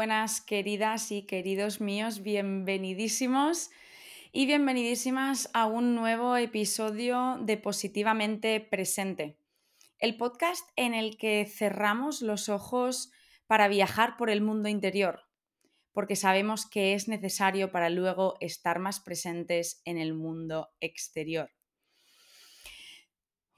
buenas queridas y queridos míos, bienvenidísimos y bienvenidísimas a un nuevo episodio de Positivamente Presente, el podcast en el que cerramos los ojos para viajar por el mundo interior, porque sabemos que es necesario para luego estar más presentes en el mundo exterior.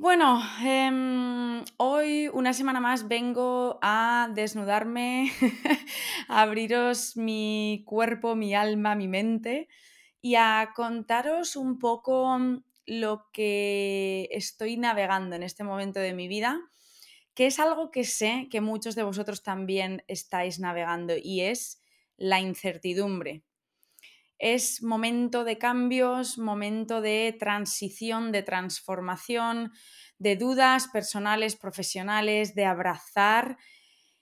Bueno, em, hoy una semana más vengo a desnudarme, a abriros mi cuerpo, mi alma, mi mente y a contaros un poco lo que estoy navegando en este momento de mi vida, que es algo que sé que muchos de vosotros también estáis navegando y es la incertidumbre. Es momento de cambios, momento de transición, de transformación, de dudas personales, profesionales, de abrazar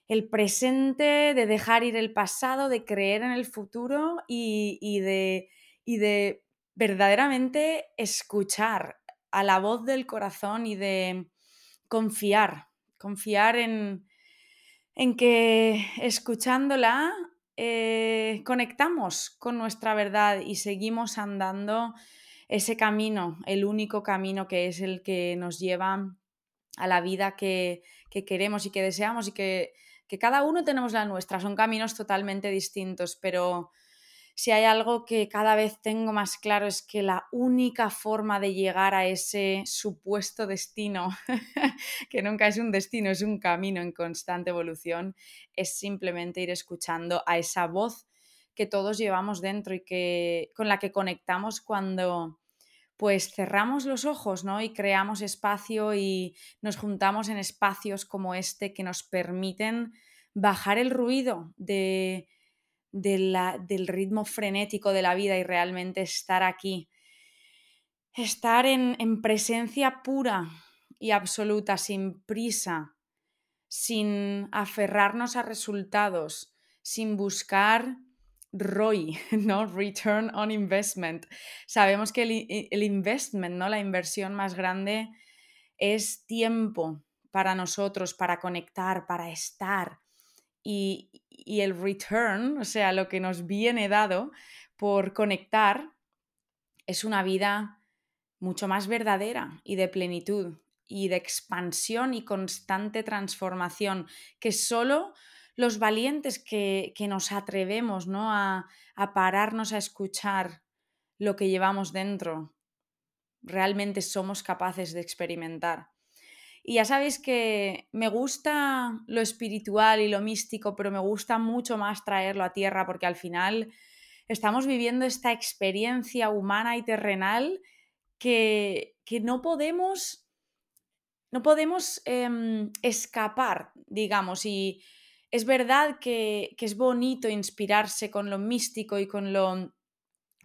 el presente, de dejar ir el pasado, de creer en el futuro y, de, y de verdaderamente escuchar a la voz del corazón y de confiar, confiar en, en que escuchándola eh, conectamos con nuestra verdad y seguimos andando ese camino, el único camino que es el que nos lleva a la vida que, queremos y que deseamos y que, que cada uno tenemos la nuestra. Son caminos totalmente distintos, pero si hay algo que cada vez tengo más claro es que la única forma de llegar a ese supuesto destino, que nunca es un destino, es un camino en constante evolución, es simplemente ir escuchando a esa voz que todos llevamos dentro y que con la que conectamos cuando pues cerramos los ojos, ¿no? Y creamos espacio y nos juntamos en espacios como este que nos permiten bajar el ruido de del ritmo frenético de la vida y realmente estar aquí. Estar en, en presencia pura y absoluta, sin prisa, sin aferrarnos a resultados, sin buscar ROI, ¿no? Return on Investment. Sabemos que el, el, investment, ¿no? La inversión más grande es tiempo para nosotros, para conectar, para estar. Y, el return, o sea, lo que nos viene dado por conectar, es una vida mucho más verdadera y de plenitud y de expansión y constante transformación que solo los valientes que, nos atrevemos ¿no? a, a pararnos a escuchar lo que llevamos dentro, realmente somos capaces de experimentar. Y ya sabéis que me gusta lo espiritual y lo místico, pero me gusta mucho más traerlo a tierra porque al final estamos viviendo esta experiencia humana y terrenal que, que no podemos, no podemos em, escapar, digamos. Y es verdad que, que, es bonito inspirarse con lo místico y con lo,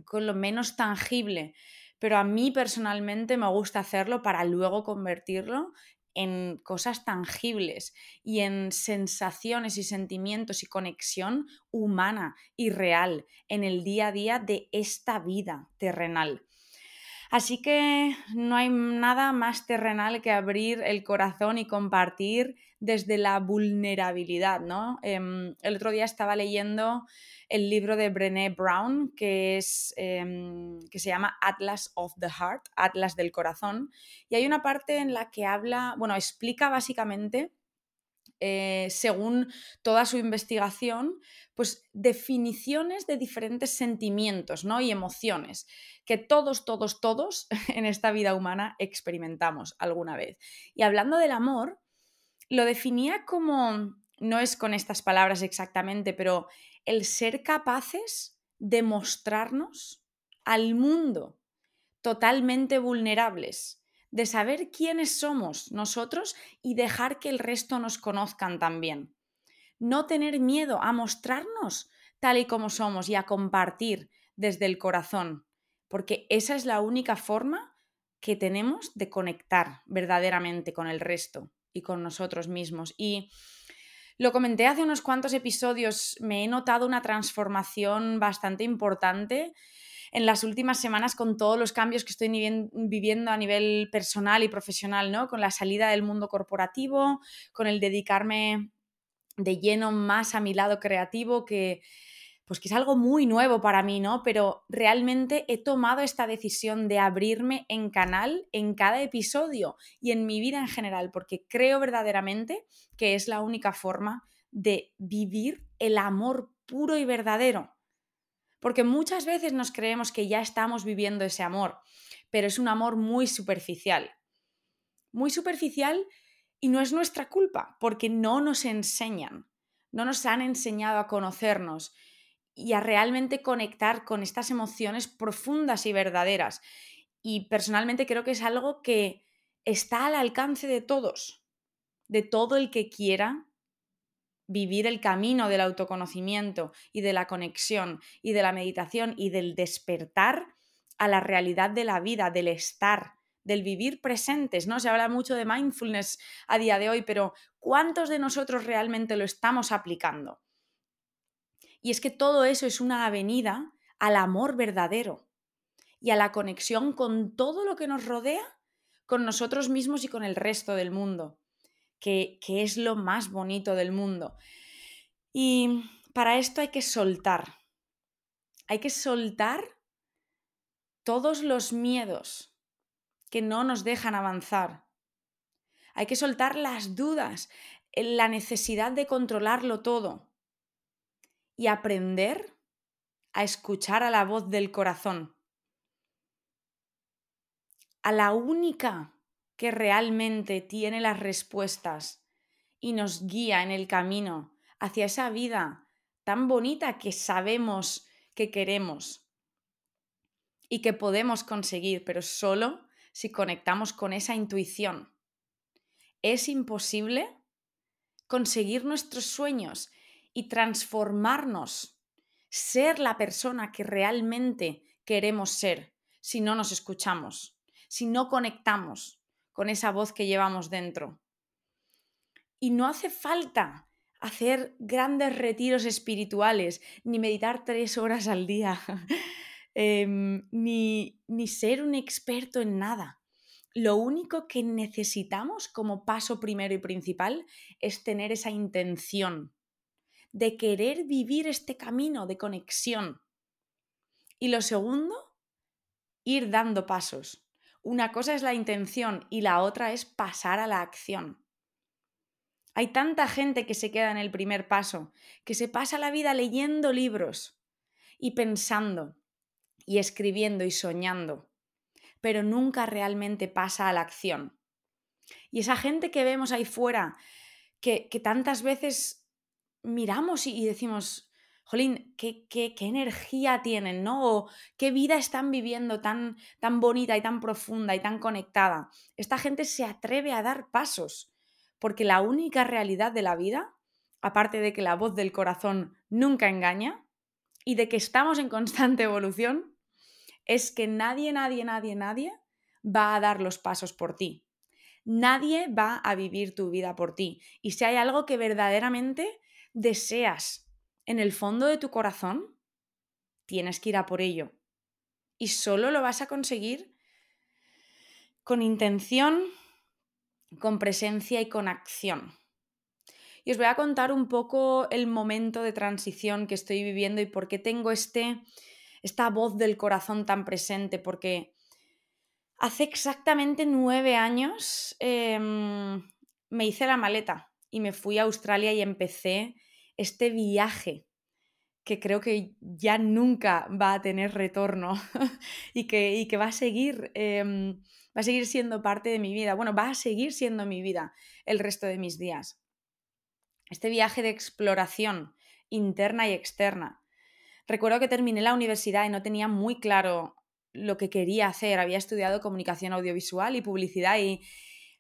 con lo menos tangible, pero a mí personalmente me gusta hacerlo para luego convertirlo en cosas tangibles y en sensaciones y sentimientos y conexión humana y real en el día a día de esta vida terrenal. Así que no hay nada más terrenal que abrir el corazón y compartir desde la vulnerabilidad, ¿no? Em, el otro día estaba leyendo el libro de Brené Brown, que, es, em, que se llama Atlas of the Heart, Atlas del Corazón, y hay una parte en la que habla, bueno, explica básicamente, eh, según toda su investigación, pues definiciones de diferentes sentimientos ¿no? y emociones que todos, todos, todos en esta vida humana experimentamos alguna vez. Y hablando del amor, lo definía como, no es con estas palabras exactamente, pero el ser capaces de mostrarnos al mundo totalmente vulnerables, de saber quiénes somos nosotros y dejar que el resto nos conozcan también. No tener miedo a mostrarnos tal y como somos y a compartir desde el corazón, porque esa es la única forma que tenemos de conectar verdaderamente con el resto y con nosotros mismos. Y lo comenté hace unos cuantos episodios, me he notado una transformación bastante importante en las últimas semanas con todos los cambios que estoy viviendo a nivel personal y profesional, ¿no? Con la salida del mundo corporativo, con el dedicarme de lleno más a mi lado creativo que pues que es algo muy nuevo para mí, ¿no? Pero realmente he tomado esta decisión de abrirme en canal en cada episodio y en mi vida en general, porque creo verdaderamente que es la única forma de vivir el amor puro y verdadero. Porque muchas veces nos creemos que ya estamos viviendo ese amor, pero es un amor muy superficial. Muy superficial y no es nuestra culpa, porque no nos enseñan, no nos han enseñado a conocernos y a realmente conectar con estas emociones profundas y verdaderas. Y personalmente creo que es algo que está al alcance de todos, de todo el que quiera vivir el camino del autoconocimiento y de la conexión y de la meditación y del despertar a la realidad de la vida, del estar, del vivir presentes, ¿no? Se habla mucho de mindfulness a día de hoy, pero ¿cuántos de nosotros realmente lo estamos aplicando? Y es que todo eso es una avenida al amor verdadero y a la conexión con todo lo que nos rodea, con nosotros mismos y con el resto del mundo, que, que es lo más bonito del mundo. Y para esto hay que soltar. Hay que soltar todos los miedos, que no nos dejan avanzar. Hay que soltar las dudas, la necesidad de controlarlo todo y aprender a escuchar a la voz del corazón, a la única que realmente tiene las respuestas y nos guía en el camino hacia esa vida tan bonita que sabemos que queremos y que podemos conseguir, pero solo si conectamos con esa intuición. Es imposible conseguir nuestros sueños y transformarnos, ser la persona que realmente queremos ser si no nos escuchamos, si no conectamos con esa voz que llevamos dentro. Y no hace falta hacer grandes retiros espirituales, ni meditar tres horas al día, Em, ni, ni ser un experto en nada. Lo único que necesitamos como paso primero y principal es tener esa intención de querer vivir este camino de conexión. Y lo segundo, ir dando pasos. Una cosa es la intención y la otra es pasar a la acción. Hay tanta gente que se queda en el primer paso, que se pasa la vida leyendo libros y pensando, y escribiendo y soñando, pero nunca realmente pasa a la acción. Y esa gente que vemos ahí fuera, que, tantas veces miramos y, decimos, jolín, ¿qué, qué, energía tienen, ¿no? O qué vida están viviendo tan, tan bonita y tan profunda y tan conectada. Esta gente se atreve a dar pasos, porque la única realidad de la vida, aparte de que la voz del corazón nunca engaña y de que estamos en constante evolución, es que nadie, nadie, nadie, nadie va a dar los pasos por ti. Nadie va a vivir tu vida por ti. Y si hay algo que verdaderamente deseas en el fondo de tu corazón, tienes que ir a por ello. Y solo lo vas a conseguir con intención, con presencia y con acción. Y os voy a contar un poco el momento de transición que estoy viviendo y por qué tengo este esta voz del corazón tan presente, porque hace exactamente nueve años em, me hice la maleta y me fui a Australia y empecé este viaje que creo que ya nunca va a tener retorno y, que, que, va, a seguir, em, va a seguir siendo parte de mi vida. Bueno, va a seguir siendo mi vida el resto de mis días. Este viaje de exploración interna y externa, Recuerdo que terminé la universidad y no tenía muy claro lo que quería hacer. Había estudiado comunicación audiovisual y publicidad y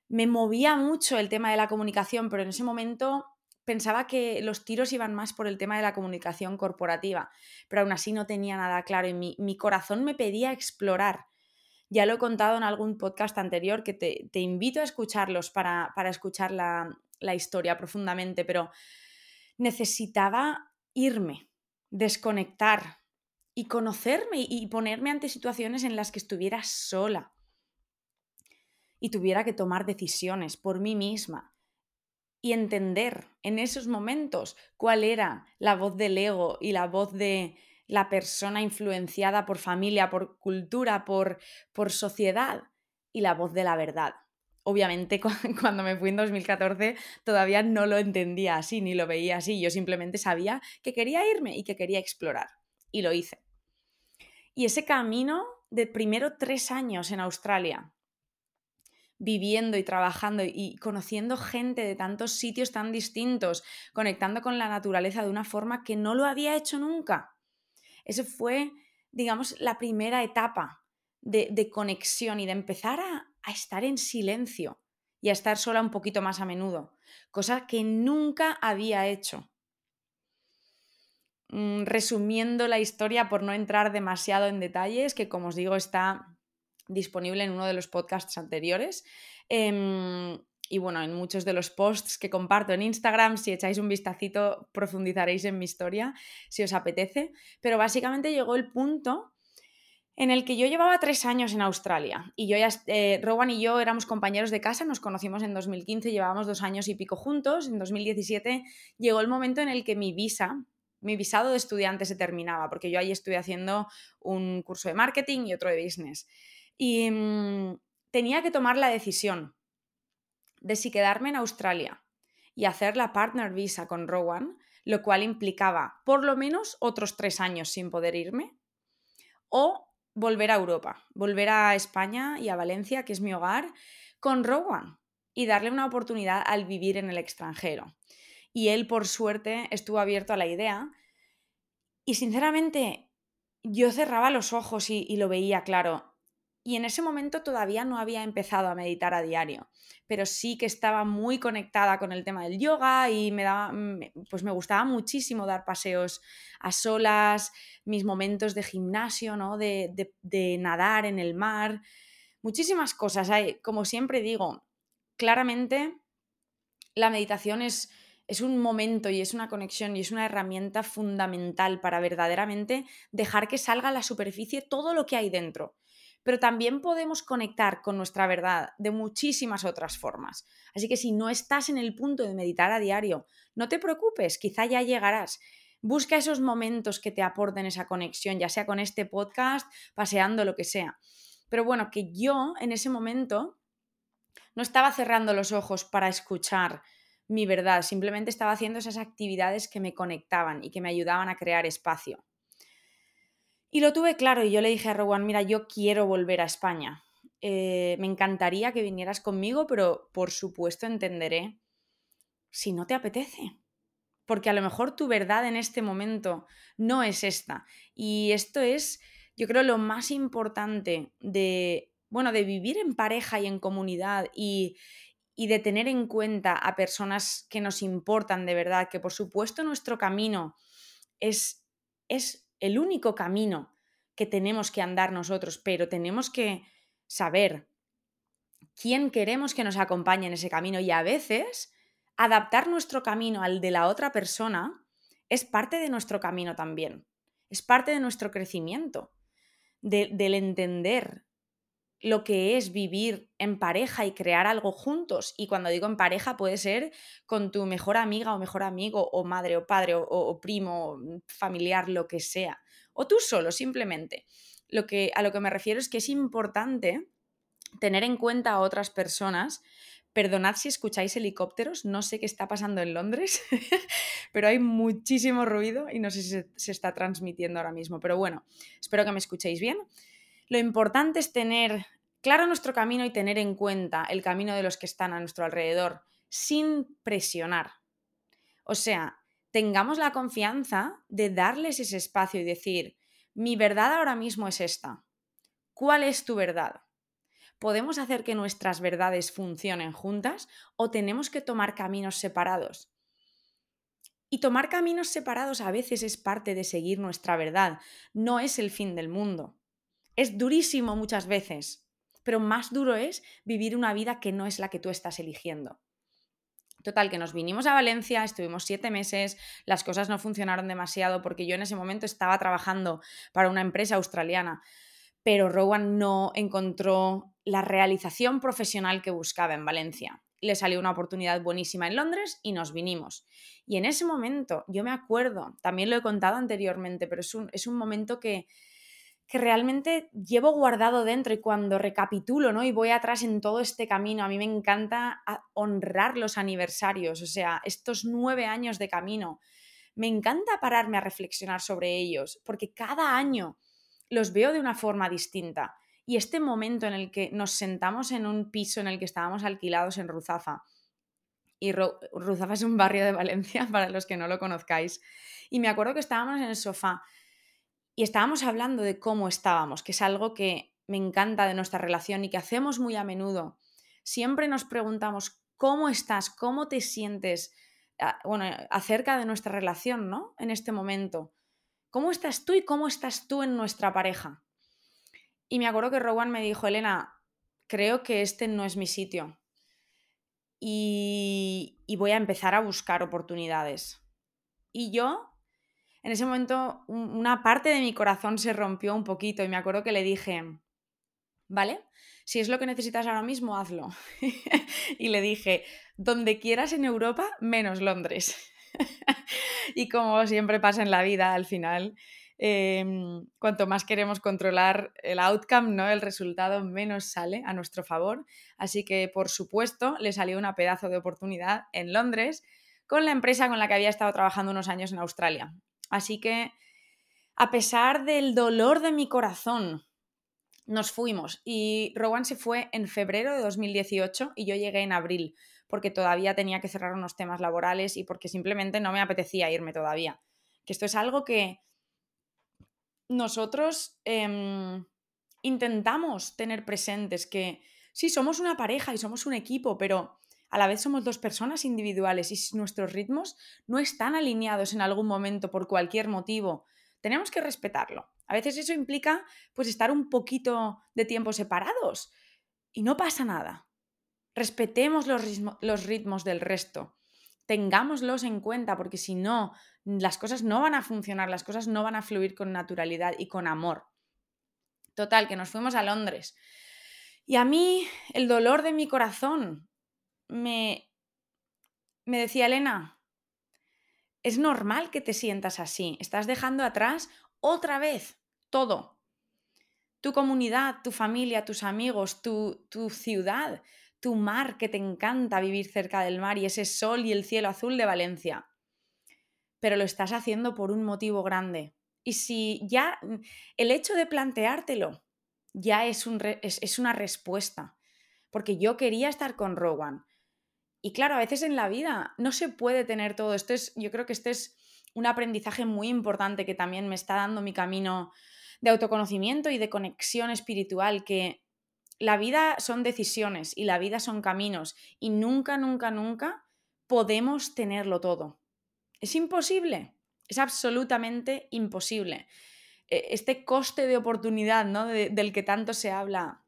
me movía mucho el tema de la comunicación, pero en ese momento pensaba que los tiros iban más por el tema de la comunicación corporativa, pero aún así no tenía nada claro y mi, corazón me pedía explorar. Ya lo he contado en algún podcast anterior que te, invito a escucharlos para, escuchar la, la historia profundamente, pero necesitaba irme, desconectar y conocerme y ponerme ante situaciones en las que estuviera sola y tuviera que tomar decisiones por mí misma. Y entender en esos momentos cuál era la voz del ego y la voz de la persona influenciada por familia, por cultura, por, por sociedad y la voz de la verdad. Obviamente cuando me fui en 2014 todavía no lo entendía así ni lo veía así, yo simplemente sabía que quería irme y que quería explorar y lo hice. Y ese camino de primero tres años en Australia, viviendo y trabajando y conociendo gente de tantos sitios tan distintos, conectando con la naturaleza de una forma que no lo había hecho nunca. Esa fue, digamos, la primera etapa de, conexión y de empezar a, a estar en silencio y a estar sola un poquito más a menudo, cosa que nunca había hecho. Mm, resumiendo la historia por no entrar demasiado en detalles, que como os digo está disponible en uno de los podcasts anteriores. Em, y bueno, en muchos de los posts que comparto en Instagram, si echáis un vistacito, profundizaréis en mi historia, si os apetece. Pero básicamente llegó el punto en el que yo llevaba tres años en Australia y yo ya, eh, Rowan y yo éramos compañeros de casa, nos conocimos en 2015, llevábamos dos años y pico juntos. En 2017 llegó el momento en el que mi visa, mi visado de estudiante se terminaba, porque yo ahí estuve haciendo un curso de marketing y otro de business. Y mm, tenía que tomar la decisión de si quedarme en Australia y hacer la partner visa con Rowan, lo cual implicaba por lo menos otros tres años sin poder irme, o volver a Europa, volver a España y a Valencia, que es mi hogar, con Rowan y darle una oportunidad al vivir en el extranjero. Y él, por suerte, estuvo abierto a la idea. Y sinceramente, yo cerraba los ojos y, y lo veía claro. Y en ese momento todavía no había empezado a meditar a diario, pero sí que estaba muy conectada con el tema del yoga y me daba, pues me gustaba muchísimo dar paseos a solas, mis momentos de gimnasio, ¿no? de, de nadar en el mar, muchísimas cosas. Como siempre digo, claramente la meditación es, es un momento y es una conexión y es una herramienta fundamental para verdaderamente dejar que salga a la superficie todo lo que hay dentro pero también podemos conectar con nuestra verdad de muchísimas otras formas. Así que si no estás en el punto de meditar a diario, no te preocupes, quizá ya llegarás. Busca esos momentos que te aporten esa conexión, ya sea con este podcast, paseando, lo que sea. Pero bueno, que yo en ese momento no estaba cerrando los ojos para escuchar mi verdad, simplemente estaba haciendo esas actividades que me conectaban y que me ayudaban a crear espacio. Y lo tuve claro y yo le dije a Rowan, mira, yo quiero volver a España. Eh, me encantaría que vinieras conmigo, pero por supuesto entenderé si no te apetece. Porque a lo mejor tu verdad en este momento no es esta. Y esto es, yo creo, lo más importante de, bueno, de vivir en pareja y en comunidad y, y de tener en cuenta a personas que nos importan de verdad, que por supuesto nuestro camino es, es el único camino que tenemos que andar nosotros, pero tenemos que saber quién queremos que nos acompañe en ese camino y a veces adaptar nuestro camino al de la otra persona es parte de nuestro camino también, es parte de nuestro crecimiento, del entender lo que es vivir en pareja y crear algo juntos. Y cuando digo en pareja puede ser con tu mejor amiga o mejor amigo o madre o padre o, primo, mm, familiar, lo que sea. O tú solo, simplemente. Lo que, a lo que me refiero es que es importante tener en cuenta a otras personas. Perdonad si escucháis helicópteros, no sé qué está pasando en Londres, pero hay muchísimo ruido y no sé si se está transmitiendo ahora mismo. Pero bueno, espero que me escuchéis bien. Lo importante es tener claro nuestro camino y tener en cuenta el camino de los que están a nuestro alrededor, sin presionar. O sea, tengamos la confianza de darles ese espacio y decir, mi verdad ahora mismo es esta. ¿Cuál es tu verdad? ¿Podemos hacer que nuestras verdades funcionen juntas o tenemos que tomar caminos separados? Y tomar caminos separados a veces es parte de seguir nuestra verdad, no es el fin del mundo. Es durísimo muchas veces, pero más duro es vivir una vida que no es la que tú estás eligiendo. Total, que nos vinimos a Valencia, estuvimos siete meses, las cosas no funcionaron demasiado porque yo en ese momento estaba trabajando para una empresa australiana, pero Rowan no encontró la realización profesional que buscaba en Valencia. le salió una oportunidad buenísima en Londres y nos vinimos. Y en ese momento, yo me acuerdo, también lo he contado anteriormente, pero es un, es un momento que, que realmente llevo guardado dentro y cuando recapitulo, ¿no? Y voy atrás en todo este camino, a mí me encanta honrar los aniversarios, o sea, estos nueve años de camino. Me encanta pararme a reflexionar sobre ellos, porque cada año los veo de una forma distinta. Y este momento en el que nos sentamos en un piso en el que estábamos alquilados en Ruzafa, y Ruzafa es un barrio de Valencia para los que no lo conozcáis, y me acuerdo que estábamos en el sofá y estábamos hablando de cómo estábamos, que es algo que me encanta de nuestra relación y que hacemos muy a menudo. Siempre nos preguntamos cómo estás, cómo te sientes, ah, bueno, acerca de nuestra relación, ¿no? En este momento. ¿Cómo estás tú y cómo estás tú en nuestra pareja? Y me acuerdo que Rowan me dijo, Elena, creo que este no es mi sitio. Y, y voy a empezar a buscar oportunidades. Y yo en ese momento una parte de mi corazón se rompió un poquito y me acuerdo que le dije, ¿vale? Si es lo que necesitas ahora mismo, hazlo. y le dije, donde quieras en Europa, menos Londres. y como siempre pasa en la vida, al final, em, cuanto más queremos controlar el outcome, ¿no? el resultado, menos sale a nuestro favor. Así que, por supuesto, le salió una pedazo de oportunidad en Londres con la empresa con la que había estado trabajando unos años en Australia. Así que, a pesar del dolor de mi corazón, nos fuimos y Rowan se fue en febrero de 2018 y yo llegué en abril porque todavía tenía que cerrar unos temas laborales y porque simplemente no me apetecía irme todavía. Que esto es algo que nosotros em, intentamos tener presentes, que sí, somos una pareja y somos un equipo, pero a la vez somos dos personas individuales y si nuestros ritmos no están alineados en algún momento por cualquier motivo, tenemos que respetarlo. A veces eso implica pues estar un poquito de tiempo separados y no pasa nada. Respetemos los, los ritmos del resto. Tengámoslos en cuenta porque si no, las cosas no van a funcionar, las cosas no van a fluir con naturalidad y con amor. Total, que nos fuimos a Londres. Y a mí el dolor de mi corazón me, me decía Elena, es normal que te sientas así, estás dejando atrás otra vez todo. Tu comunidad, tu familia, tus amigos, tu, tu ciudad, tu mar que te encanta vivir cerca del mar y ese sol y el cielo azul de Valencia. Pero lo estás haciendo por un motivo grande. Y si ya el hecho de planteártelo ya es, un, es, es una respuesta. Porque yo quería estar con Rowan, y claro, a veces en la vida no se puede tener todo. Esto es, yo creo que este es un aprendizaje muy importante que también me está dando mi camino de autoconocimiento y de conexión espiritual, que la vida son decisiones y la vida son caminos y nunca, nunca, nunca podemos tenerlo todo. Es imposible, es absolutamente imposible. E, este coste de oportunidad ¿no? del que tanto se habla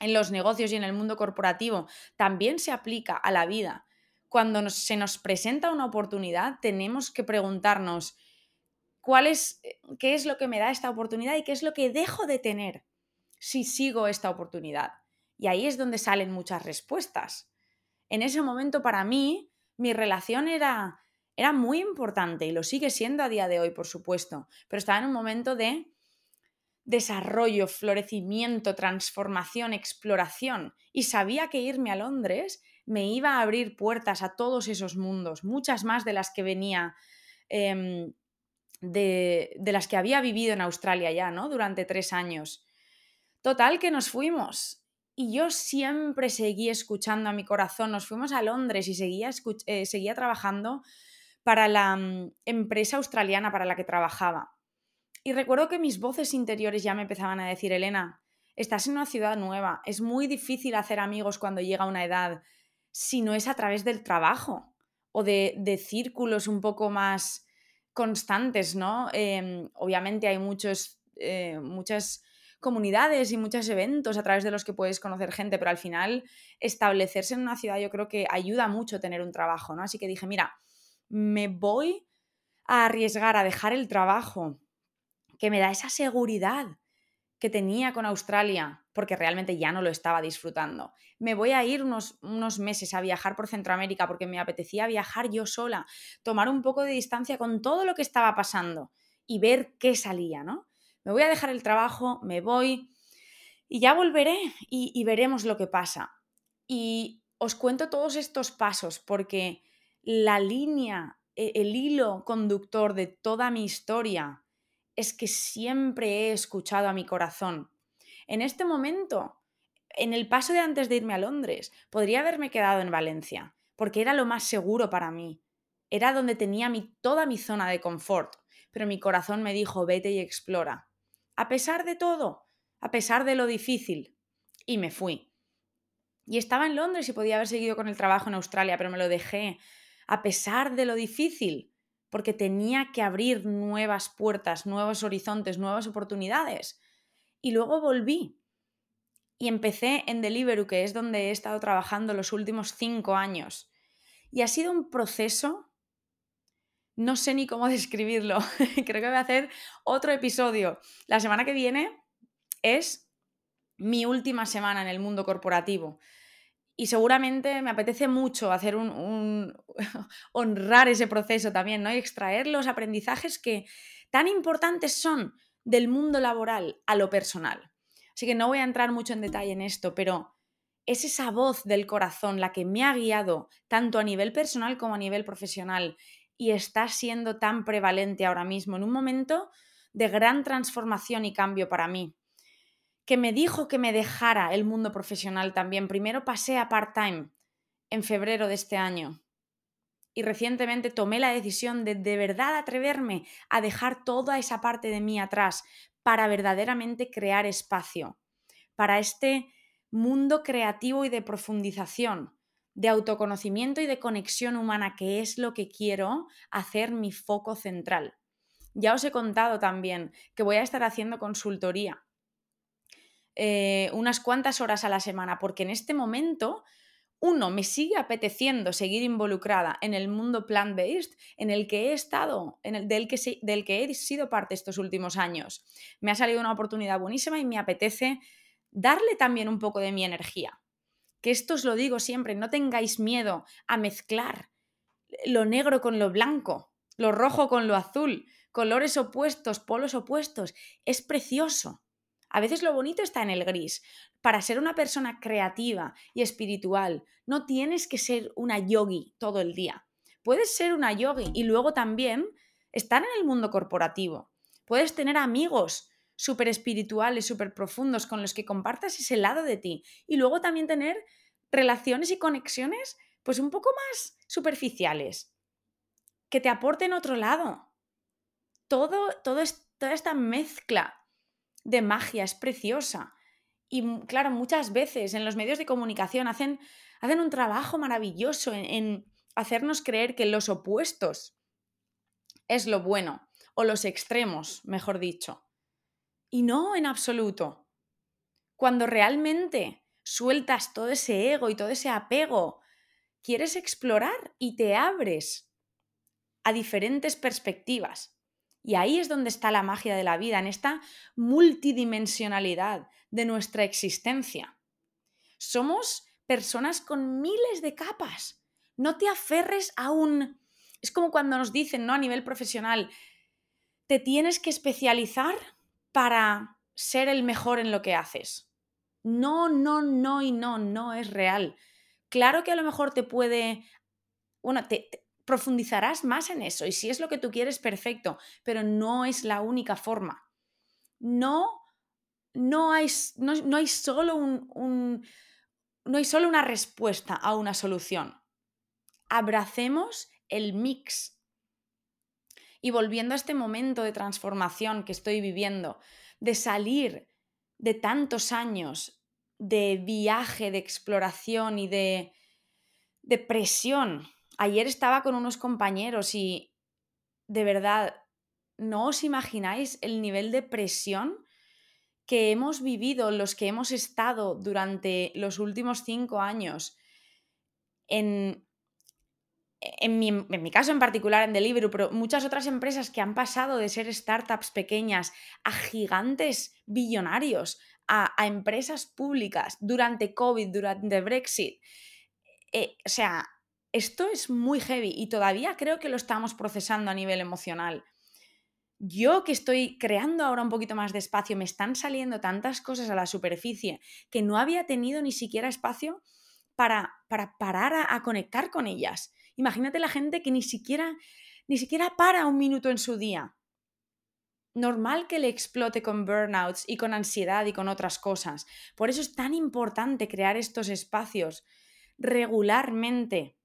en los negocios y en el mundo corporativo también se aplica a la vida. Cuando se nos presenta una oportunidad, tenemos que preguntarnos cuál es, eh, qué es lo que me da esta oportunidad y qué es lo que dejo de tener si sigo esta oportunidad. Y ahí es donde salen muchas respuestas. En ese momento, para mí, mi relación era, era muy importante y lo sigue siendo a día de hoy, por supuesto, pero estaba en un momento de desarrollo, florecimiento, transformación, exploración. Y sabía que irme a Londres me iba a abrir puertas a todos esos mundos, muchas más de las que venía, em, de, de, las que había vivido en Australia ya, ¿no? Durante tres años. Total, que nos fuimos. Y yo siempre seguí escuchando a mi corazón. Nos fuimos a Londres y seguía, eh, seguía trabajando para la mm, empresa australiana para la que trabajaba. Y recuerdo que mis voces interiores ya me empezaban a decir, Elena, estás en una ciudad nueva, es muy difícil hacer amigos cuando llega una edad si no es a través del trabajo o de, de círculos un poco más constantes, ¿no? Em, obviamente hay muchos, eh, muchas comunidades y muchos eventos a través de los que puedes conocer gente, pero al final establecerse en una ciudad yo creo que ayuda mucho tener un trabajo, ¿no? Así que dije, mira, me voy a arriesgar a dejar el trabajo que me da esa seguridad que tenía con Australia, porque realmente ya no lo estaba disfrutando. Me voy a ir unos, unos, meses a viajar por Centroamérica porque me apetecía viajar yo sola, tomar un poco de distancia con todo lo que estaba pasando y ver qué salía, ¿no? Me voy a dejar el trabajo, me voy y ya volveré y, y veremos lo que pasa. Y os cuento todos estos pasos porque la línea, e, el hilo conductor de toda mi historia es que siempre he escuchado a mi corazón. En este momento, en el paso de antes de irme a Londres, podría haberme quedado en Valencia, porque era lo más seguro para mí. Era donde tenía mi, toda mi zona de confort, pero mi corazón me dijo, vete y explora. A pesar de todo, a pesar de lo difícil. Y me fui. Y estaba en Londres y podía haber seguido con el trabajo en Australia, pero me lo dejé, a pesar de lo difícil, porque tenía que abrir nuevas puertas, nuevos horizontes, nuevas oportunidades. Y luego volví y empecé en Deliveroo, que es donde he estado trabajando los últimos cinco años. Y ha sido un proceso, no sé ni cómo describirlo, creo que voy a hacer otro episodio. La semana que viene es mi última semana en el mundo corporativo y seguramente me apetece mucho hacer un, honrar ese proceso también, ¿no? Y extraer los aprendizajes que tan importantes son del mundo laboral a lo personal. Así que no voy a entrar mucho en detalle en esto, pero es esa voz del corazón la que me ha guiado tanto a nivel personal como a nivel profesional y está siendo tan prevalente ahora mismo en un momento de gran transformación y cambio para mí que me dijo que me dejara el mundo profesional también. Primero pasé a part-time en febrero de este año. Y recientemente tomé la decisión de de verdad atreverme a dejar toda esa parte de mí atrás para verdaderamente crear espacio para este mundo creativo y de profundización, de autoconocimiento y de conexión humana, que es lo que quiero hacer mi foco central. Ya os he contado también que voy a estar haciendo consultoría eh, unas cuantas horas a la semana, porque en este momento, uno, me sigue apeteciendo seguir involucrada en el mundo plant-based en el que he estado, en el, del, que del que he sido parte estos últimos años. Me ha salido una oportunidad buenísima y me apetece darle también un poco de mi energía. Que esto os lo digo siempre, no tengáis miedo a mezclar lo negro con lo blanco, lo rojo con lo azul, colores opuestos, polos opuestos. Es precioso. A veces lo bonito está en el gris. Para ser una persona creativa y espiritual, no tienes que ser una yogi todo el día. Puedes ser una yogi y luego también estar en el mundo corporativo. Puedes tener amigos súper espirituales, súper profundos, con los que compartas ese lado de ti. Y luego también tener relaciones y conexiones, pues un poco más superficiales, que te aporten otro lado. Todo, todo toda esta mezcla de magia, es preciosa. Y claro, muchas veces en los medios de comunicación hacen, hacen un trabajo maravilloso en, en hacernos creer que los opuestos es lo bueno, o los extremos, mejor dicho. Y no en absoluto. Cuando realmente sueltas todo ese ego y todo ese apego, quieres explorar y te abres a diferentes perspectivas. Y ahí es donde está la magia de la vida, en esta multidimensionalidad de nuestra existencia. Somos personas con miles de capas. No te aferres a un... Es como cuando nos dicen, ¿no? A nivel profesional, te tienes que especializar para ser el mejor en lo que haces. No, no, no y no, no es real. Claro que a lo mejor te puede... Bueno, te, profundizarás más en eso y si es lo que tú quieres, perfecto, pero no es la única forma. No, no, hay, no, hay solo un, no hay solo una respuesta a una solución. Abracemos el mix. Y volviendo a este momento de transformación que estoy viviendo, de salir de tantos años de viaje, de exploración y de, de presión Ayer estaba con unos compañeros y de verdad, no os imagináis el nivel de presión que hemos vivido los que hemos estado durante los últimos cinco años en, en mi, caso en particular en Deliveroo, pero muchas otras empresas que han pasado de ser startups pequeñas a gigantes billonarios, a, empresas públicas durante COVID, durante Brexit. Eh, o sea, esto es muy heavy y todavía creo que lo estamos procesando a nivel emocional. Yo que estoy creando ahora un poquito más de espacio, me están saliendo tantas cosas a la superficie que no había tenido ni siquiera espacio para, para parar a conectar con ellas. Imagínate la gente que ni siquiera, ni siquiera para un minuto en su día. Normal que le explote con burnouts y con ansiedad y con otras cosas. Por eso es tan importante crear estos espacios regularmente.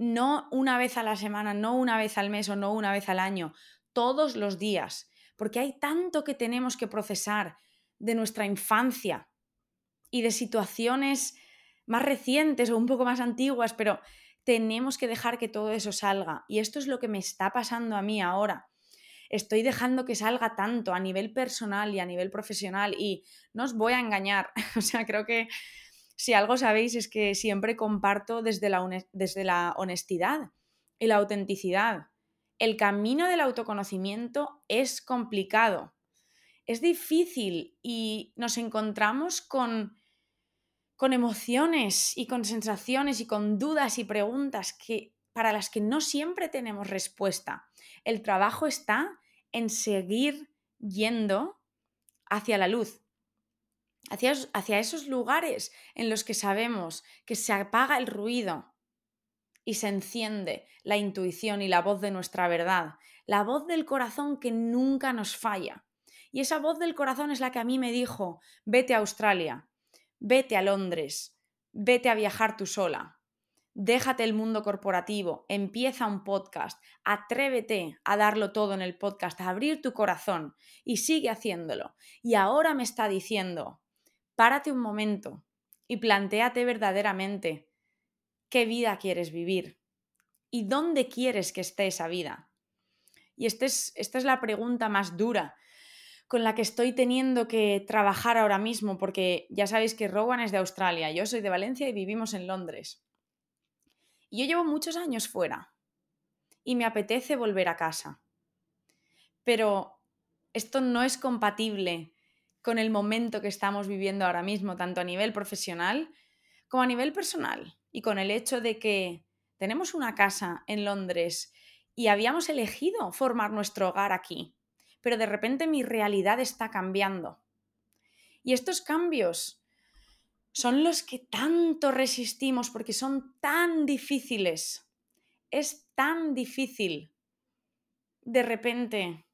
No una vez a la semana, no una vez al mes o no una vez al año, todos los días. Porque hay tanto que tenemos que procesar de nuestra infancia y de situaciones más recientes o un poco más antiguas, pero tenemos que dejar que todo eso salga. Y esto es lo que me está pasando a mí ahora. Estoy dejando que salga tanto a nivel personal y a nivel profesional y no os voy a engañar. o sea, creo que si algo sabéis es que siempre comparto desde la, desde la honestidad y la autenticidad. El camino del autoconocimiento es complicado, es difícil y nos encontramos con con emociones y con sensaciones y con dudas y preguntas que, para las que no siempre tenemos respuesta. El trabajo está en seguir yendo hacia la luz, hacia, hacia esos lugares en los que sabemos que se apaga el ruido y se enciende la intuición y la voz de nuestra verdad, la voz del corazón que nunca nos falla. Y esa voz del corazón es la que a mí me dijo, vete a Australia, Vete a Londres, vete a viajar tú sola, déjate el mundo corporativo, empieza un podcast, atrévete a darlo todo en el podcast, a abrir tu corazón y sigue haciéndolo. Y ahora me está diciendo, párate un momento y planteate verdaderamente qué vida quieres vivir y dónde quieres que esté esa vida. Y este esta es la pregunta más dura con la que estoy teniendo que trabajar ahora mismo, porque ya sabéis que Rowan es de Australia, yo soy de Valencia y vivimos en Londres. Y yo llevo muchos años fuera y me apetece volver a casa. Pero esto no es compatible con el momento que estamos viviendo ahora mismo, tanto a nivel profesional como a nivel personal, y con el hecho de que tenemos una casa en Londres y habíamos elegido formar nuestro hogar aquí pero de repente mi realidad está cambiando. Y estos cambios son los que tanto resistimos porque son tan difíciles. Es tan difícil de repente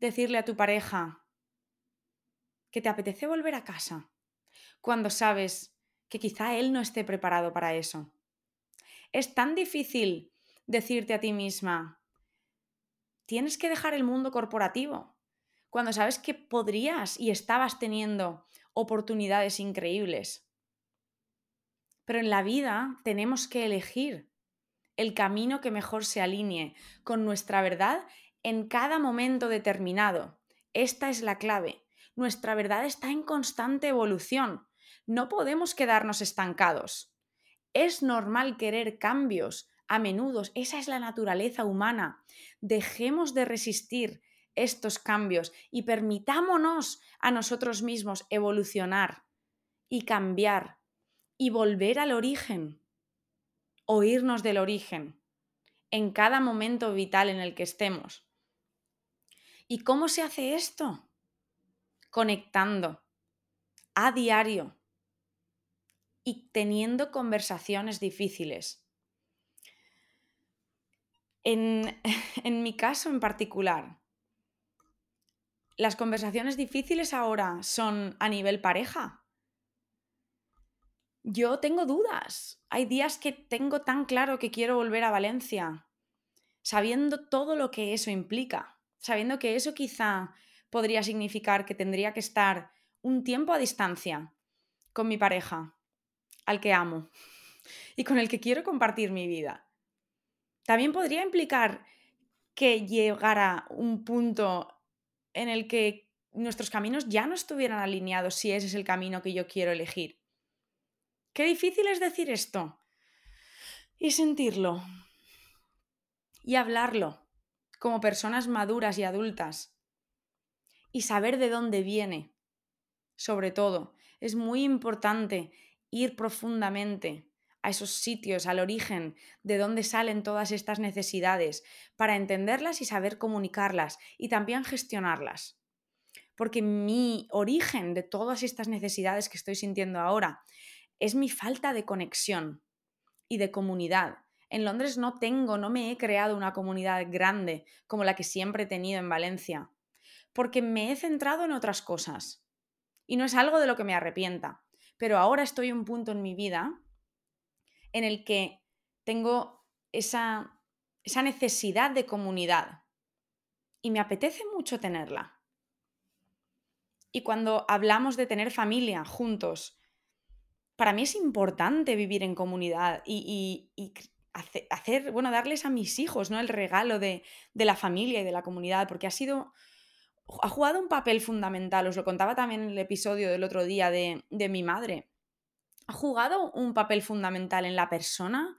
decirle a tu pareja que te apetece volver a casa cuando sabes que quizá él no esté preparado para eso. Es tan difícil decirte a ti misma, tienes que dejar el mundo corporativo cuando sabes que podrías y estabas teniendo oportunidades increíbles. Pero en la vida tenemos que elegir el camino que mejor se alinee con nuestra verdad en cada momento determinado. Esta es la clave. Nuestra verdad está en constante evolución. No podemos quedarnos estancados. Es normal querer cambios, a menudo. Esa es la naturaleza humana. Dejemos de resistir estos cambios y permitámonos a nosotros mismos evolucionar y cambiar y volver al origen, oírnos del origen en cada momento vital en el que estemos. ¿Y cómo se hace esto? Conectando a diario y teniendo conversaciones difíciles En, mi caso en particular, las conversaciones difíciles ahora son a nivel pareja. Yo tengo dudas. Hay días que tengo tan claro que quiero volver a Valencia, sabiendo todo lo que eso implica, sabiendo que eso quizá podría significar que tendría que estar un tiempo a distancia con mi pareja, al que amo y con el que quiero compartir mi vida. También podría implicar que llegara un punto en el que nuestros caminos ya no estuvieran alineados si ese es el camino que yo quiero elegir. Qué difícil es decir esto. Y sentirlo. Y hablarlo como personas maduras y adultas. Y saber de dónde viene. Sobre todo, es muy importante ir profundamente a esos sitios, al origen, de dónde salen todas estas necesidades, para entenderlas y saber comunicarlas y también gestionarlas. Porque mi origen de todas estas necesidades que estoy sintiendo ahora es mi falta de conexión y de comunidad. En Londres no tengo, no me he creado una comunidad grande como la que siempre he tenido en Valencia, porque me he centrado en otras cosas. Y no es algo de lo que me arrepienta, pero ahora estoy en un punto en mi vida en el que tengo esa, esa necesidad de comunidad y me apetece mucho tenerla. Y cuando hablamos de tener familia juntos, para mí es importante vivir en comunidad y, hacer, bueno, darles a mis hijos ¿no? el regalo de, la familia y de la comunidad, porque ha sido, ha jugado un papel fundamental. Os lo contaba también en el episodio del otro día de, de mi madre ha jugado un papel fundamental en la persona,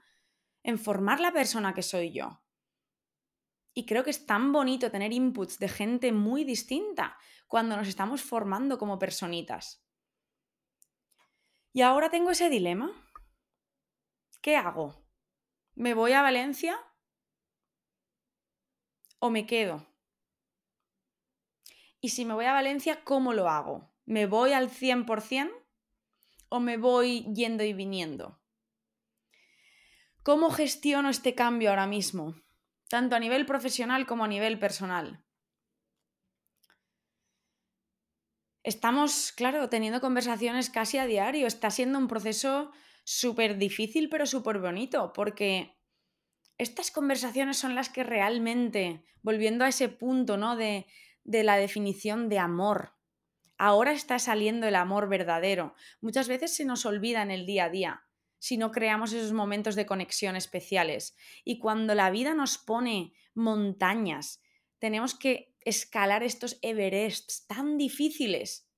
en formar la persona que soy yo. Y creo que es tan bonito tener inputs de gente muy distinta cuando nos estamos formando como personitas. Y ahora tengo ese dilema. ¿Qué hago? ¿Me voy a Valencia o me quedo? Y si me voy a Valencia, ¿cómo lo hago? ¿Me voy al 100%? o me voy yendo y viniendo? ¿Cómo gestiono este cambio ahora mismo, tanto a nivel profesional como a nivel personal? Estamos, claro, teniendo conversaciones casi a diario. Está siendo un proceso súper difícil, pero súper bonito, porque estas conversaciones son las que realmente, volviendo a ese punto, ¿no? De, de la definición de amor, Ahora está saliendo el amor verdadero. Muchas veces se nos olvida en el día a día si no creamos esos momentos de conexión especiales. Y cuando la vida nos pone montañas, tenemos que escalar estos Everests tan difíciles.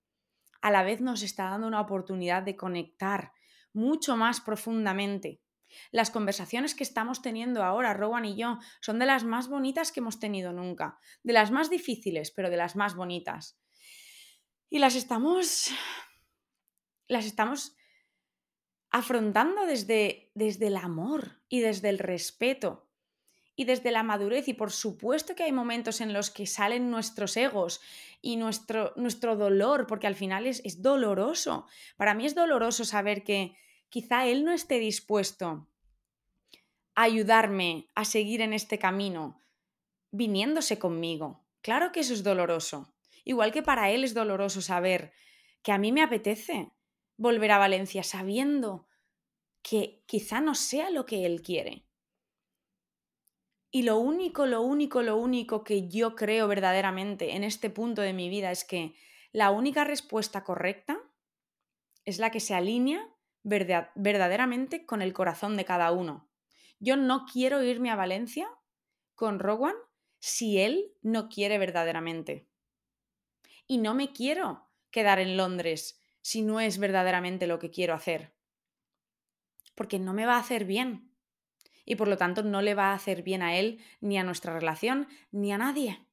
A la vez nos está dando una oportunidad de conectar mucho más profundamente. Las conversaciones que estamos teniendo ahora, Rowan y yo, son de las más bonitas que hemos tenido nunca, de las más difíciles, pero de las más bonitas. Y las estamos. las estamos afrontando desde, desde el amor y desde el respeto y desde la madurez. Y por supuesto que hay momentos en los que salen nuestros egos y nuestro, nuestro dolor, porque al final es, es doloroso. Para mí es doloroso saber que quizá él no esté dispuesto a ayudarme a seguir en este camino, viniéndose conmigo. Claro que eso es doloroso. Igual que para él es doloroso saber que a mí me apetece volver a Valencia sabiendo que quizá no sea lo que él quiere. Y lo único, lo único, lo único que yo creo verdaderamente en este punto de mi vida es que la única respuesta correcta es la que se alinea verdaderamente con el corazón de cada uno. Yo no quiero irme a Valencia con Rowan si él no quiere verdaderamente y no me quiero quedar en Londres si no es verdaderamente lo que quiero hacer. Porque no me va a hacer bien. Y por lo tanto no le va a hacer bien a él, ni a nuestra relación, ni a nadie.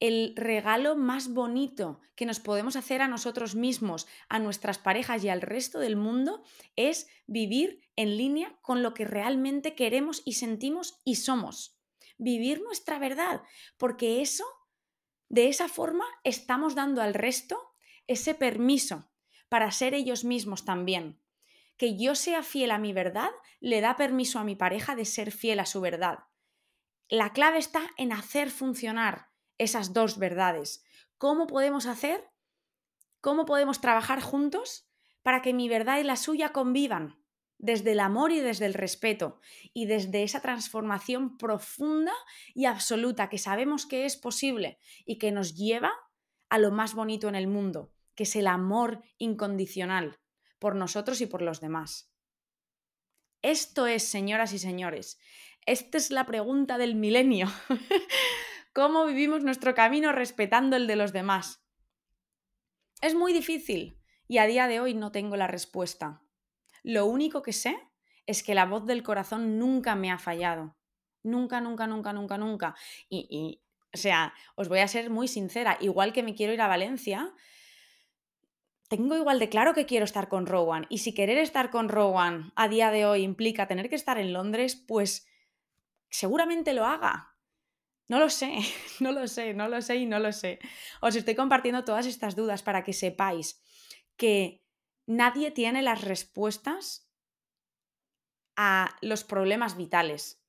El regalo más bonito que nos podemos hacer a nosotros mismos, a nuestras parejas y al resto del mundo es vivir en línea con lo que realmente queremos y sentimos y somos. Vivir nuestra verdad, porque eso de esa forma estamos dando al resto ese permiso para ser ellos mismos también. Que yo sea fiel a mi verdad le da permiso a mi pareja de ser fiel a su verdad. La clave está en hacer funcionar esas dos verdades. ¿Cómo podemos hacer? ¿Cómo podemos trabajar juntos para que mi verdad y la suya convivan? desde el amor y desde el respeto y desde esa transformación profunda y absoluta que sabemos que es posible y que nos lleva a lo más bonito en el mundo, que es el amor incondicional por nosotros y por los demás. Esto es, señoras y señores, esta es la pregunta del milenio. ¿Cómo vivimos nuestro camino respetando el de los demás? Es muy difícil y a día de hoy no tengo la respuesta lo único que sé es que la voz del corazón nunca me ha fallado. Nunca, nunca, nunca, nunca, nunca. Y, o sea, os voy a ser muy sincera, igual que me quiero ir a Valencia, tengo igual de claro que quiero estar con Rowan. Y si querer estar con Rowan a día de hoy implica tener que estar en Londres, pues seguramente lo haga. No lo sé, no lo sé, no lo sé y no lo sé. Os estoy compartiendo todas estas dudas para que sepáis que nadie tiene las respuestas a los problemas vitales.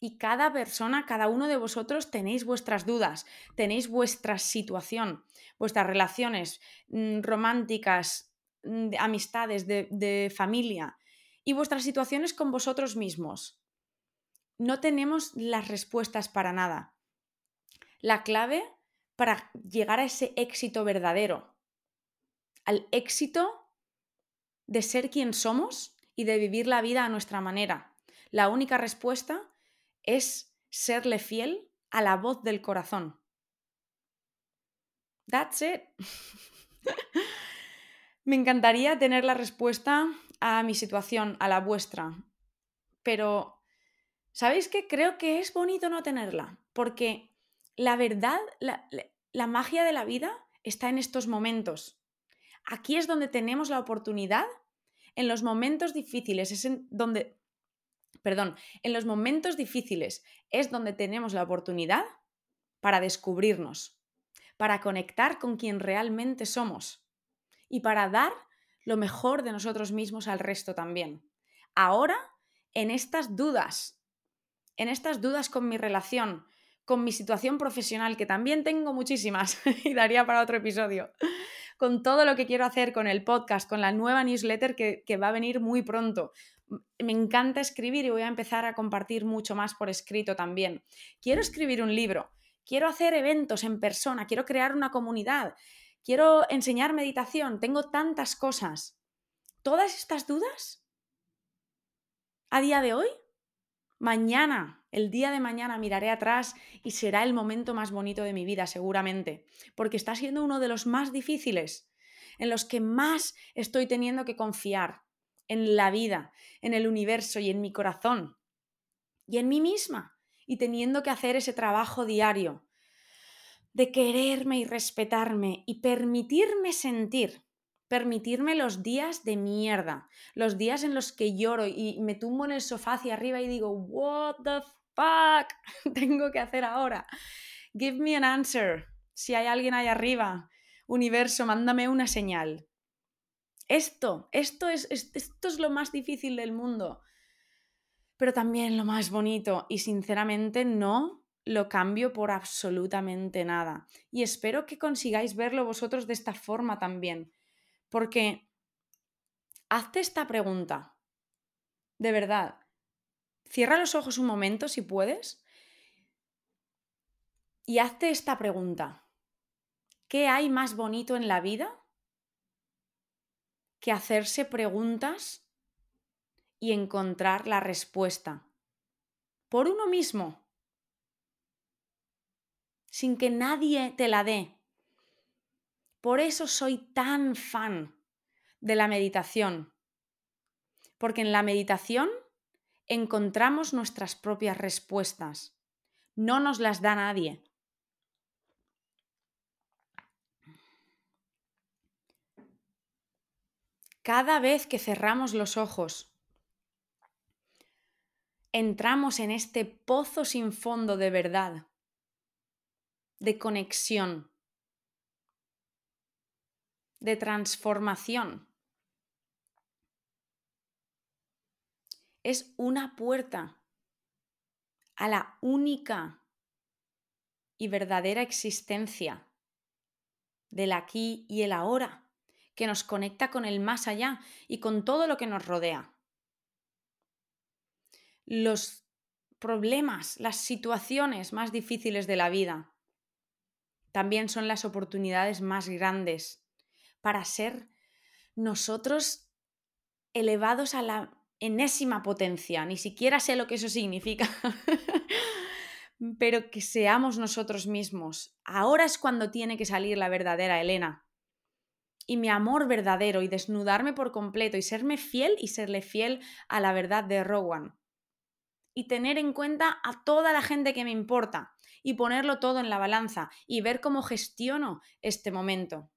Y cada persona, cada uno de vosotros tenéis vuestras dudas, tenéis vuestra situación, vuestras relaciones mm, románticas, mm, de amistades, de, de familia y vuestras situaciones con vosotros mismos. No tenemos las respuestas para nada. La clave para llegar a ese éxito verdadero, al éxito de ser quien somos y de vivir la vida a nuestra manera. La única respuesta es serle fiel a la voz del corazón. That's it. Me encantaría tener la respuesta a mi situación, a la vuestra. Pero, ¿sabéis qué? Creo que es bonito no tenerla. Porque la verdad, la, magia de la vida está en estos momentos. Aquí es donde tenemos la oportunidad, en los momentos difíciles, es donde perdón, en los momentos difíciles es donde tenemos la oportunidad para descubrirnos, para conectar con quien realmente somos y para dar lo mejor de nosotros mismos al resto también. Ahora, en estas dudas, en estas dudas con mi relación, con mi situación profesional, que también tengo muchísimas y daría para otro episodio, con todo lo que quiero hacer con el podcast, con la nueva newsletter que, que va a venir muy pronto, me encanta escribir y voy a empezar a compartir mucho más por escrito también. Quiero escribir un libro, quiero hacer eventos en persona, quiero crear una comunidad, quiero enseñar meditación, tengo tantas cosas. ¿Todas estas dudas? ¿A día de hoy? Mañana, el día de mañana miraré atrás y será el momento más bonito de mi vida, seguramente, porque está siendo uno de los más difíciles, en los que más estoy teniendo que confiar, en la vida, en el universo y en mi corazón y en mí misma y teniendo que hacer ese trabajo diario de quererme y respetarme y permitirme sentir, permitirme los días de mierda, los días en los que lloro y me tumbo en el sofá hacia arriba y digo, what the fuck tengo que hacer ahora? Give me an answer. Si hay alguien ahí arriba, universo, mándame una señal. Esto, esto es, esto es lo más difícil del mundo, pero también lo más bonito y sinceramente no lo cambio por absolutamente nada. Y espero que consigáis verlo vosotros de esta forma también, porque hazte esta pregunta, de verdad, cierra los ojos un momento si puedes y hazte esta pregunta. ¿Qué hay más bonito en la vida que hacerse preguntas y encontrar la respuesta por uno mismo, sin que nadie te la dé. Por eso soy tan fan de la meditación, porque en la meditación encontramos nuestras propias respuestas, no nos las da nadie. Cada vez que cerramos los ojos, entramos en este pozo sin fondo de verdad, de conexión, de transformación. Es una puerta a la única y verdadera existencia del aquí y el ahora que nos conecta con el más allá y con todo lo que nos rodea. Los problemas, las situaciones más difíciles de la vida también son las oportunidades más grandes para ser nosotros elevados a la enésima potencia. Ni siquiera sé lo que eso significa. pero que seamos nosotros mismos. Ahora es cuando tiene que salir la verdadera Elena. y mi amor verdadero y desnudarme por completo y serme fiel y serle fiel a la verdad de Rowan. Y tener en cuenta a toda la gente que me importa y ponerlo todo en la balanza y ver cómo gestiono este momento.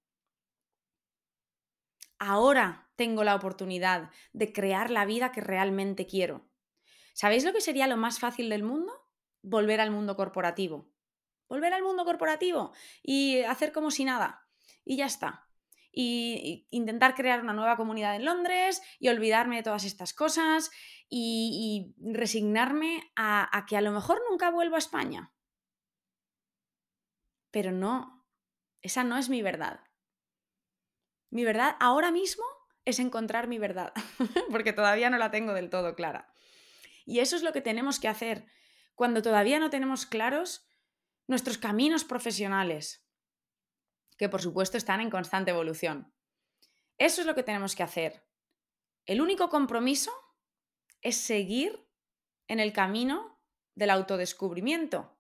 Ahora tengo la oportunidad de crear la vida que realmente quiero. ¿Sabéis lo que sería lo más fácil del mundo? Volver al mundo corporativo. Volver al mundo corporativo y hacer como si nada. Y ya está y, intentar crear una nueva comunidad en Londres y olvidarme de todas estas cosas y, resignarme a, a que a lo mejor nunca vuelvo a España. Pero no, esa no es mi verdad. Mi verdad ahora mismo es encontrar mi verdad, porque todavía no la tengo del todo clara. Y eso es lo que tenemos que hacer cuando todavía no tenemos claros nuestros caminos profesionales, que por supuesto están en constante evolución. Eso es lo que tenemos que hacer. El único compromiso es seguir en el camino del autodescubrimiento.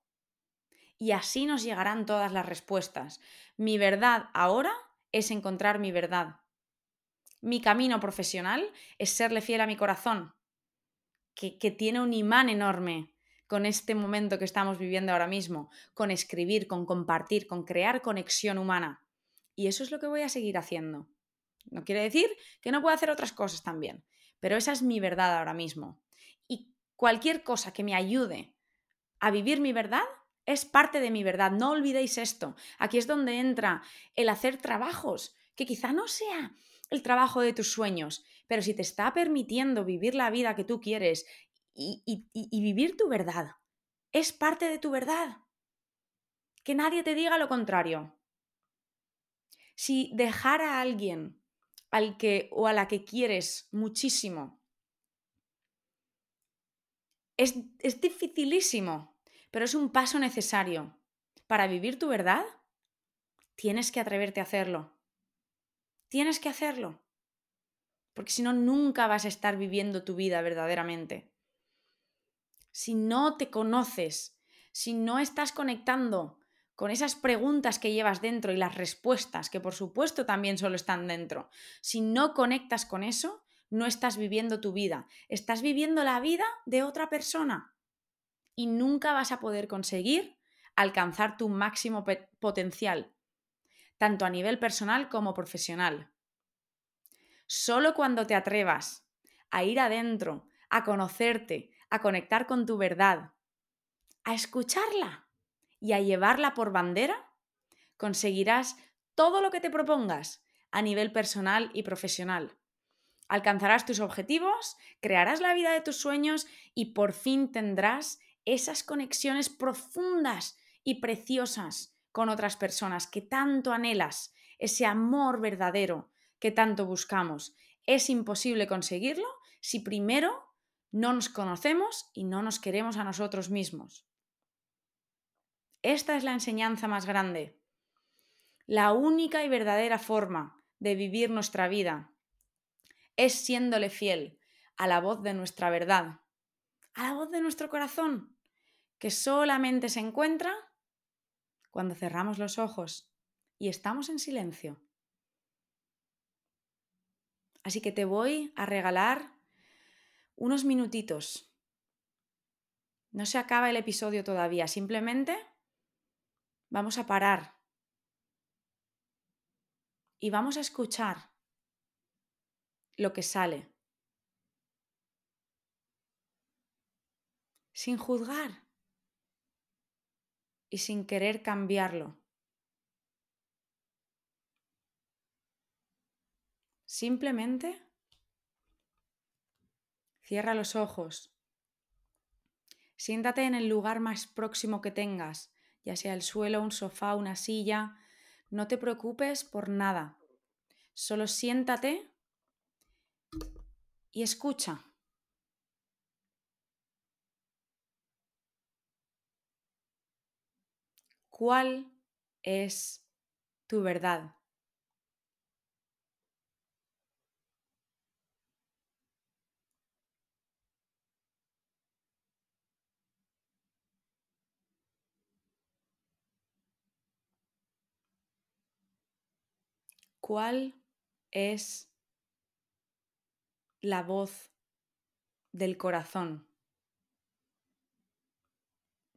Y así nos llegarán todas las respuestas. Mi verdad ahora es encontrar mi verdad. Mi camino profesional es serle fiel a mi corazón, que, que tiene un imán enorme con este momento que estamos viviendo ahora mismo, con escribir, con compartir, con crear conexión humana. Y eso es lo que voy a seguir haciendo. No quiere decir que no pueda hacer otras cosas también, pero esa es mi verdad ahora mismo. Y cualquier cosa que me ayude a vivir mi verdad es parte de mi verdad. No olvidéis esto. Aquí es donde entra el hacer trabajos, que quizá no sea el trabajo de tus sueños, pero si te está permitiendo vivir la vida que tú quieres y, vivir tu verdad. Es parte de tu verdad. Que nadie te diga lo contrario. Si dejar a alguien al que o a la que quieres muchísimo es, es dificilísimo, pero es un paso necesario. Para vivir tu verdad, tienes que atreverte a hacerlo. Tienes que hacerlo. Porque si no, nunca vas a estar viviendo tu vida verdaderamente si no te conoces, si no estás conectando con esas preguntas que llevas dentro y las respuestas, que por supuesto también solo están dentro, si no conectas con eso, no estás viviendo tu vida, estás viviendo la vida de otra persona y nunca vas a poder conseguir alcanzar tu máximo potencial, tanto a nivel personal como profesional. Solo cuando te atrevas a ir adentro, a conocerte, a conectar con tu verdad, a escucharla y a llevarla por bandera, conseguirás todo lo que te propongas a nivel personal y profesional. Alcanzarás tus objetivos, crearás la vida de tus sueños y por fin tendrás esas conexiones profundas y preciosas con otras personas que tanto anhelas, ese amor verdadero que tanto buscamos. Es imposible conseguirlo si primero no nos conocemos y no nos queremos a nosotros mismos. Esta es la enseñanza más grande. La única y verdadera forma de vivir nuestra vida es siéndole fiel a la voz de nuestra verdad, a la voz de nuestro corazón, que solamente se encuentra cuando cerramos los ojos y estamos en silencio. Así que te voy a regalar unos minutitos. No se acaba el episodio todavía, simplemente vamos a parar y vamos a escuchar lo que sale. Sin juzgar y sin querer cambiarlo. Simplemente Cierra los ojos. Siéntate en el lugar más próximo que tengas, ya sea el suelo, un sofá, una silla. No te preocupes por nada. Solo siéntate y escucha. ¿Cuál es tu verdad? ¿Cuál es la voz del corazón,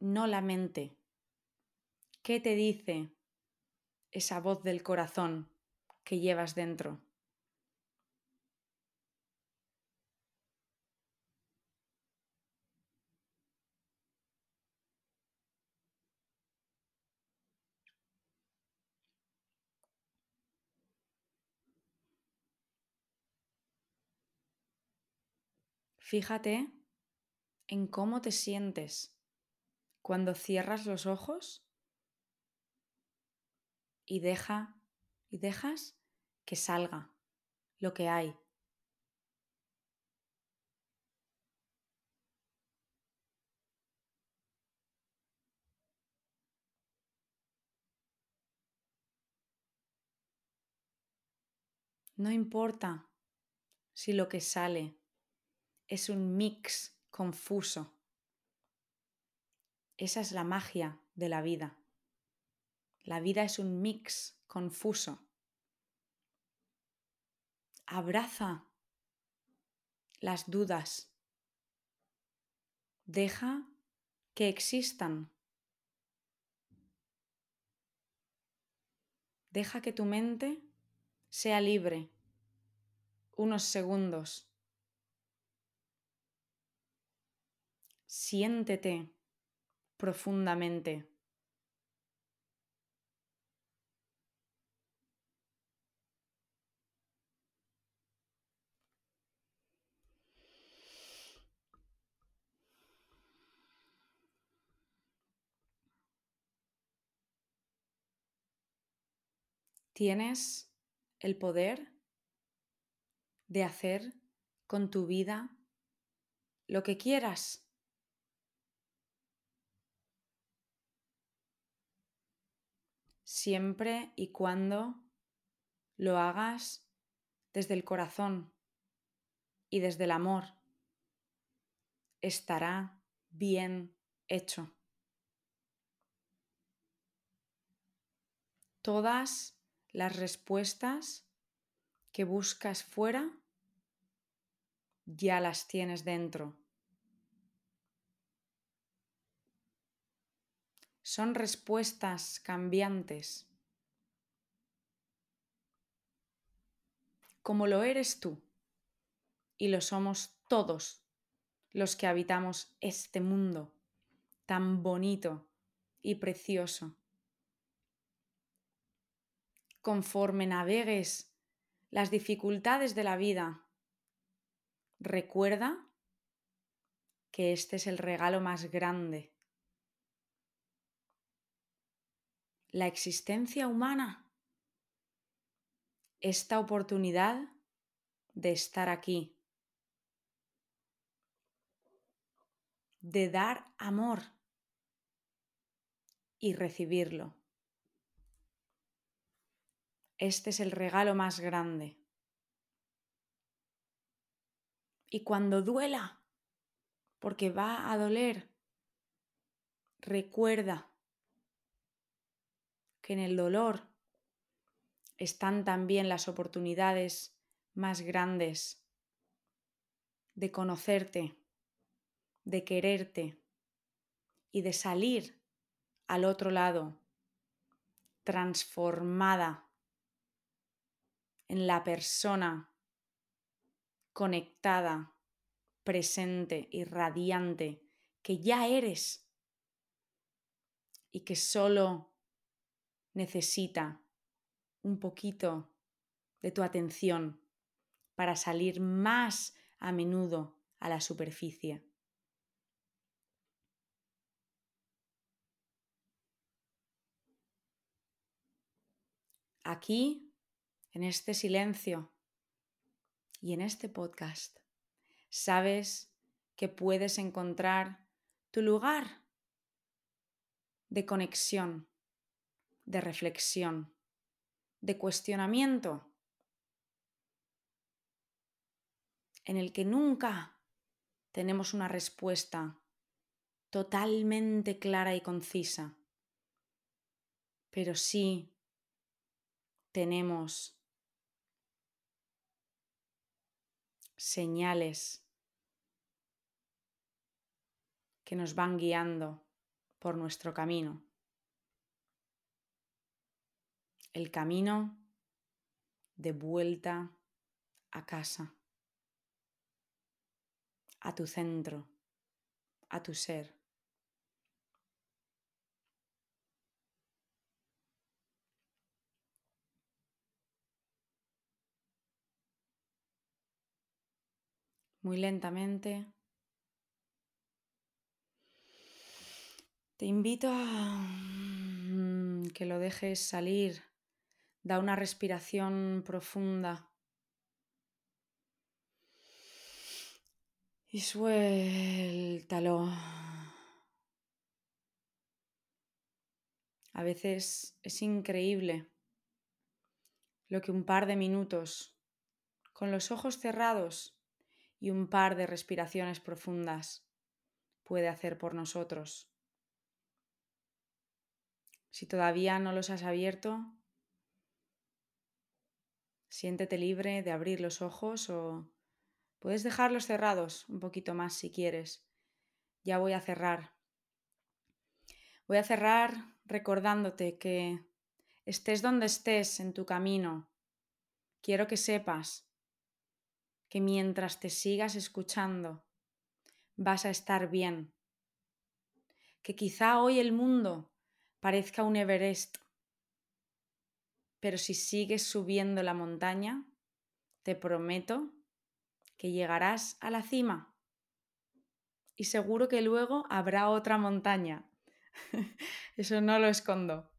no la mente. ¿Qué te dice esa voz del corazón que llevas dentro? Fíjate en cómo te sientes cuando cierras los ojos y deja y dejas que salga lo que hay. No importa si lo que sale es un mix confuso. Esa es la magia de la vida. La vida es un mix confuso. Abraza las dudas. Deja que existan. Deja que tu mente sea libre unos segundos siéntete profundamente. Tienes el poder de hacer con tu vida lo que quieras. siempre y cuando lo hagas desde el corazón y desde el amor. Estará bien hecho. Todas las respuestas que buscas fuera ya las tienes dentro. son respuestas cambiantes, como lo eres tú y lo somos todos los que habitamos este mundo tan bonito y precioso. Conforme navegues las dificultades de la vida, recuerda que este es el regalo más grande la existencia humana, esta oportunidad de estar aquí, de dar amor y recibirlo. Este es el regalo más grande. Y cuando duela, porque va a doler, recuerda que en el dolor están también las oportunidades más grandes de conocerte, de quererte y de salir al otro lado transformada en la persona conectada, presente y radiante que ya eres y que solo necesita un poquito de tu atención para salir más a menudo a la superficie. Aquí, en este silencio y en este podcast, sabes que puedes encontrar tu lugar de conexión de reflexión, de cuestionamiento, en el que nunca tenemos una respuesta totalmente clara y concisa, pero sí tenemos señales que nos van guiando por nuestro camino. El camino de vuelta a casa, a tu centro, a tu ser. Muy lentamente te invito a mm, que lo dejes salir. Da una respiración profunda. Y suéltalo. A veces es increíble lo que un par de minutos, con los ojos cerrados y un par de respiraciones profundas, puede hacer por nosotros. Si todavía no los has abierto, siéntete libre de abrir los ojos o puedes dejarlos cerrados un poquito más si quieres. Ya voy a cerrar. Voy a cerrar recordándote que estés donde estés en tu camino, quiero que sepas que mientras te sigas escuchando, vas a estar bien. Que quizá hoy el mundo parezca un Everest. Pero si sigues subiendo la montaña, te prometo que llegarás a la cima. Y seguro que luego habrá otra montaña. Eso no lo escondo.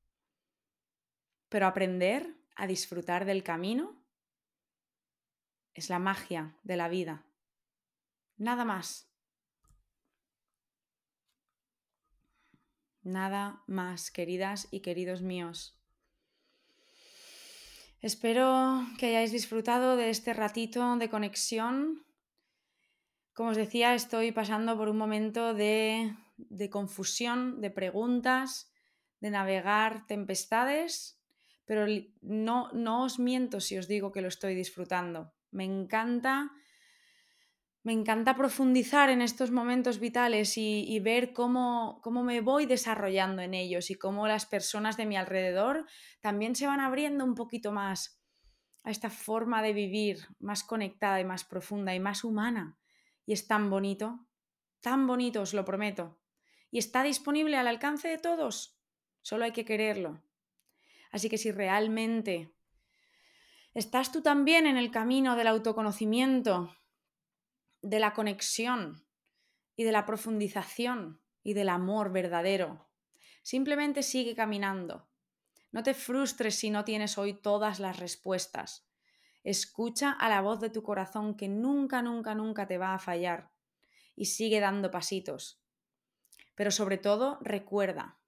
Pero aprender a disfrutar del camino es la magia de la vida. Nada más. Nada más, queridas y queridos míos. Espero que hayáis disfrutado de este ratito de conexión. Como os decía, estoy pasando por un momento de, confusión, de preguntas, de navegar tempestades, pero no, no os miento si os digo que lo estoy disfrutando. Me encanta me encanta profundizar en estos momentos vitales y, ver cómo, cómo, me voy desarrollando en ellos y cómo las personas de mi alrededor también se van abriendo un poquito más a esta forma de vivir más conectada y más profunda y más humana. Y es tan bonito, tan bonito, os lo prometo. Y está disponible al alcance de todos. Solo hay que quererlo. Así que si realmente estás tú también en el camino del autoconocimiento, de la conexión y de la profundización y del amor verdadero. Simplemente sigue caminando. No te frustres si no tienes hoy todas las respuestas. Escucha a la voz de tu corazón que nunca, nunca, nunca te va a fallar y sigue dando pasitos. Pero sobre todo recuerda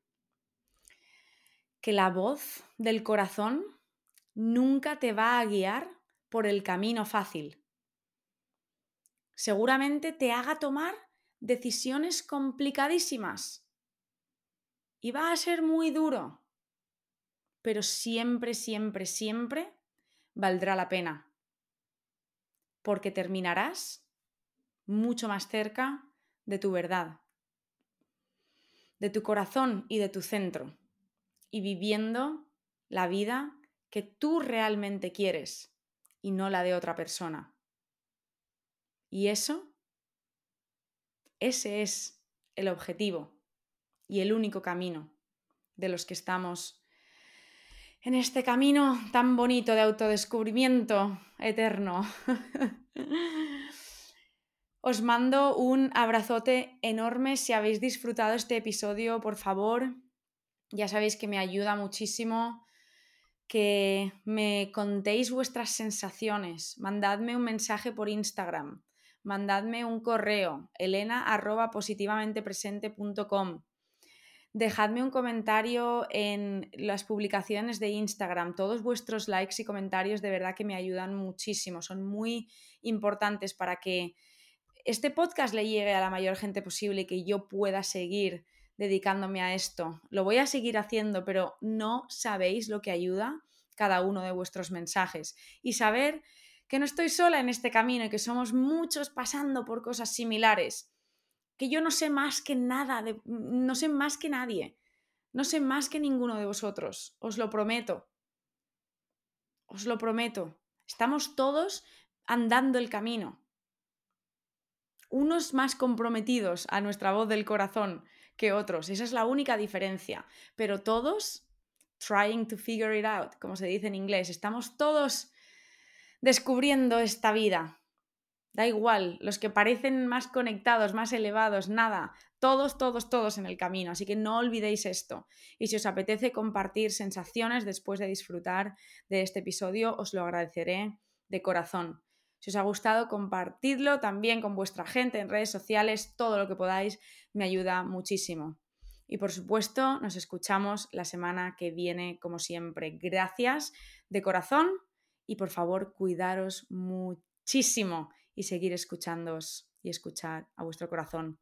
que la voz del corazón nunca te va a guiar por el camino fácil. Seguramente te haga tomar decisiones complicadísimas. Y va a ser muy duro, pero siempre, siempre, siempre valdrá la pena, porque terminarás mucho más cerca de tu verdad, de tu corazón y de tu centro, y viviendo la vida que tú realmente quieres y no la de otra persona. Y eso, ese es el objetivo y el único camino de los que estamos en este camino tan bonito de autodescubrimiento eterno. Os mando un abrazote enorme. Si habéis disfrutado este episodio, por favor, ya sabéis que me ayuda muchísimo que me contéis vuestras sensaciones. Mandadme un mensaje por Instagram mandadme un correo, elena Dejadme un comentario en las publicaciones de Instagram. Todos vuestros likes y comentarios de verdad que me ayudan muchísimo. Son muy importantes para que este podcast le llegue a la mayor gente posible y que yo pueda seguir dedicándome a esto. Lo voy a seguir haciendo, pero no sabéis lo que ayuda cada uno de vuestros mensajes. Y saber que no estoy sola en este camino y que somos muchos pasando por cosas similares, que yo no sé más que nada, de, no sé más que nadie, no sé más que ninguno de vosotros, os lo prometo, os lo prometo, estamos todos andando el camino, unos más comprometidos a nuestra voz del corazón que otros, esa es la única diferencia, pero todos trying to figure it out, como se dice en inglés, estamos todos descubriendo esta vida. Da igual, los que parecen más conectados, más elevados, nada, todos, todos, todos en el camino. Así que no olvidéis esto. Y si os apetece compartir sensaciones después de disfrutar de este episodio, os lo agradeceré de corazón. Si os ha gustado, compartidlo también con vuestra gente en redes sociales, todo lo que podáis me ayuda muchísimo. Y por supuesto, nos escuchamos la semana que viene, como siempre. Gracias de corazón y por favor, cuidaros muchísimo y seguir escuchándoos y escuchar a vuestro corazón.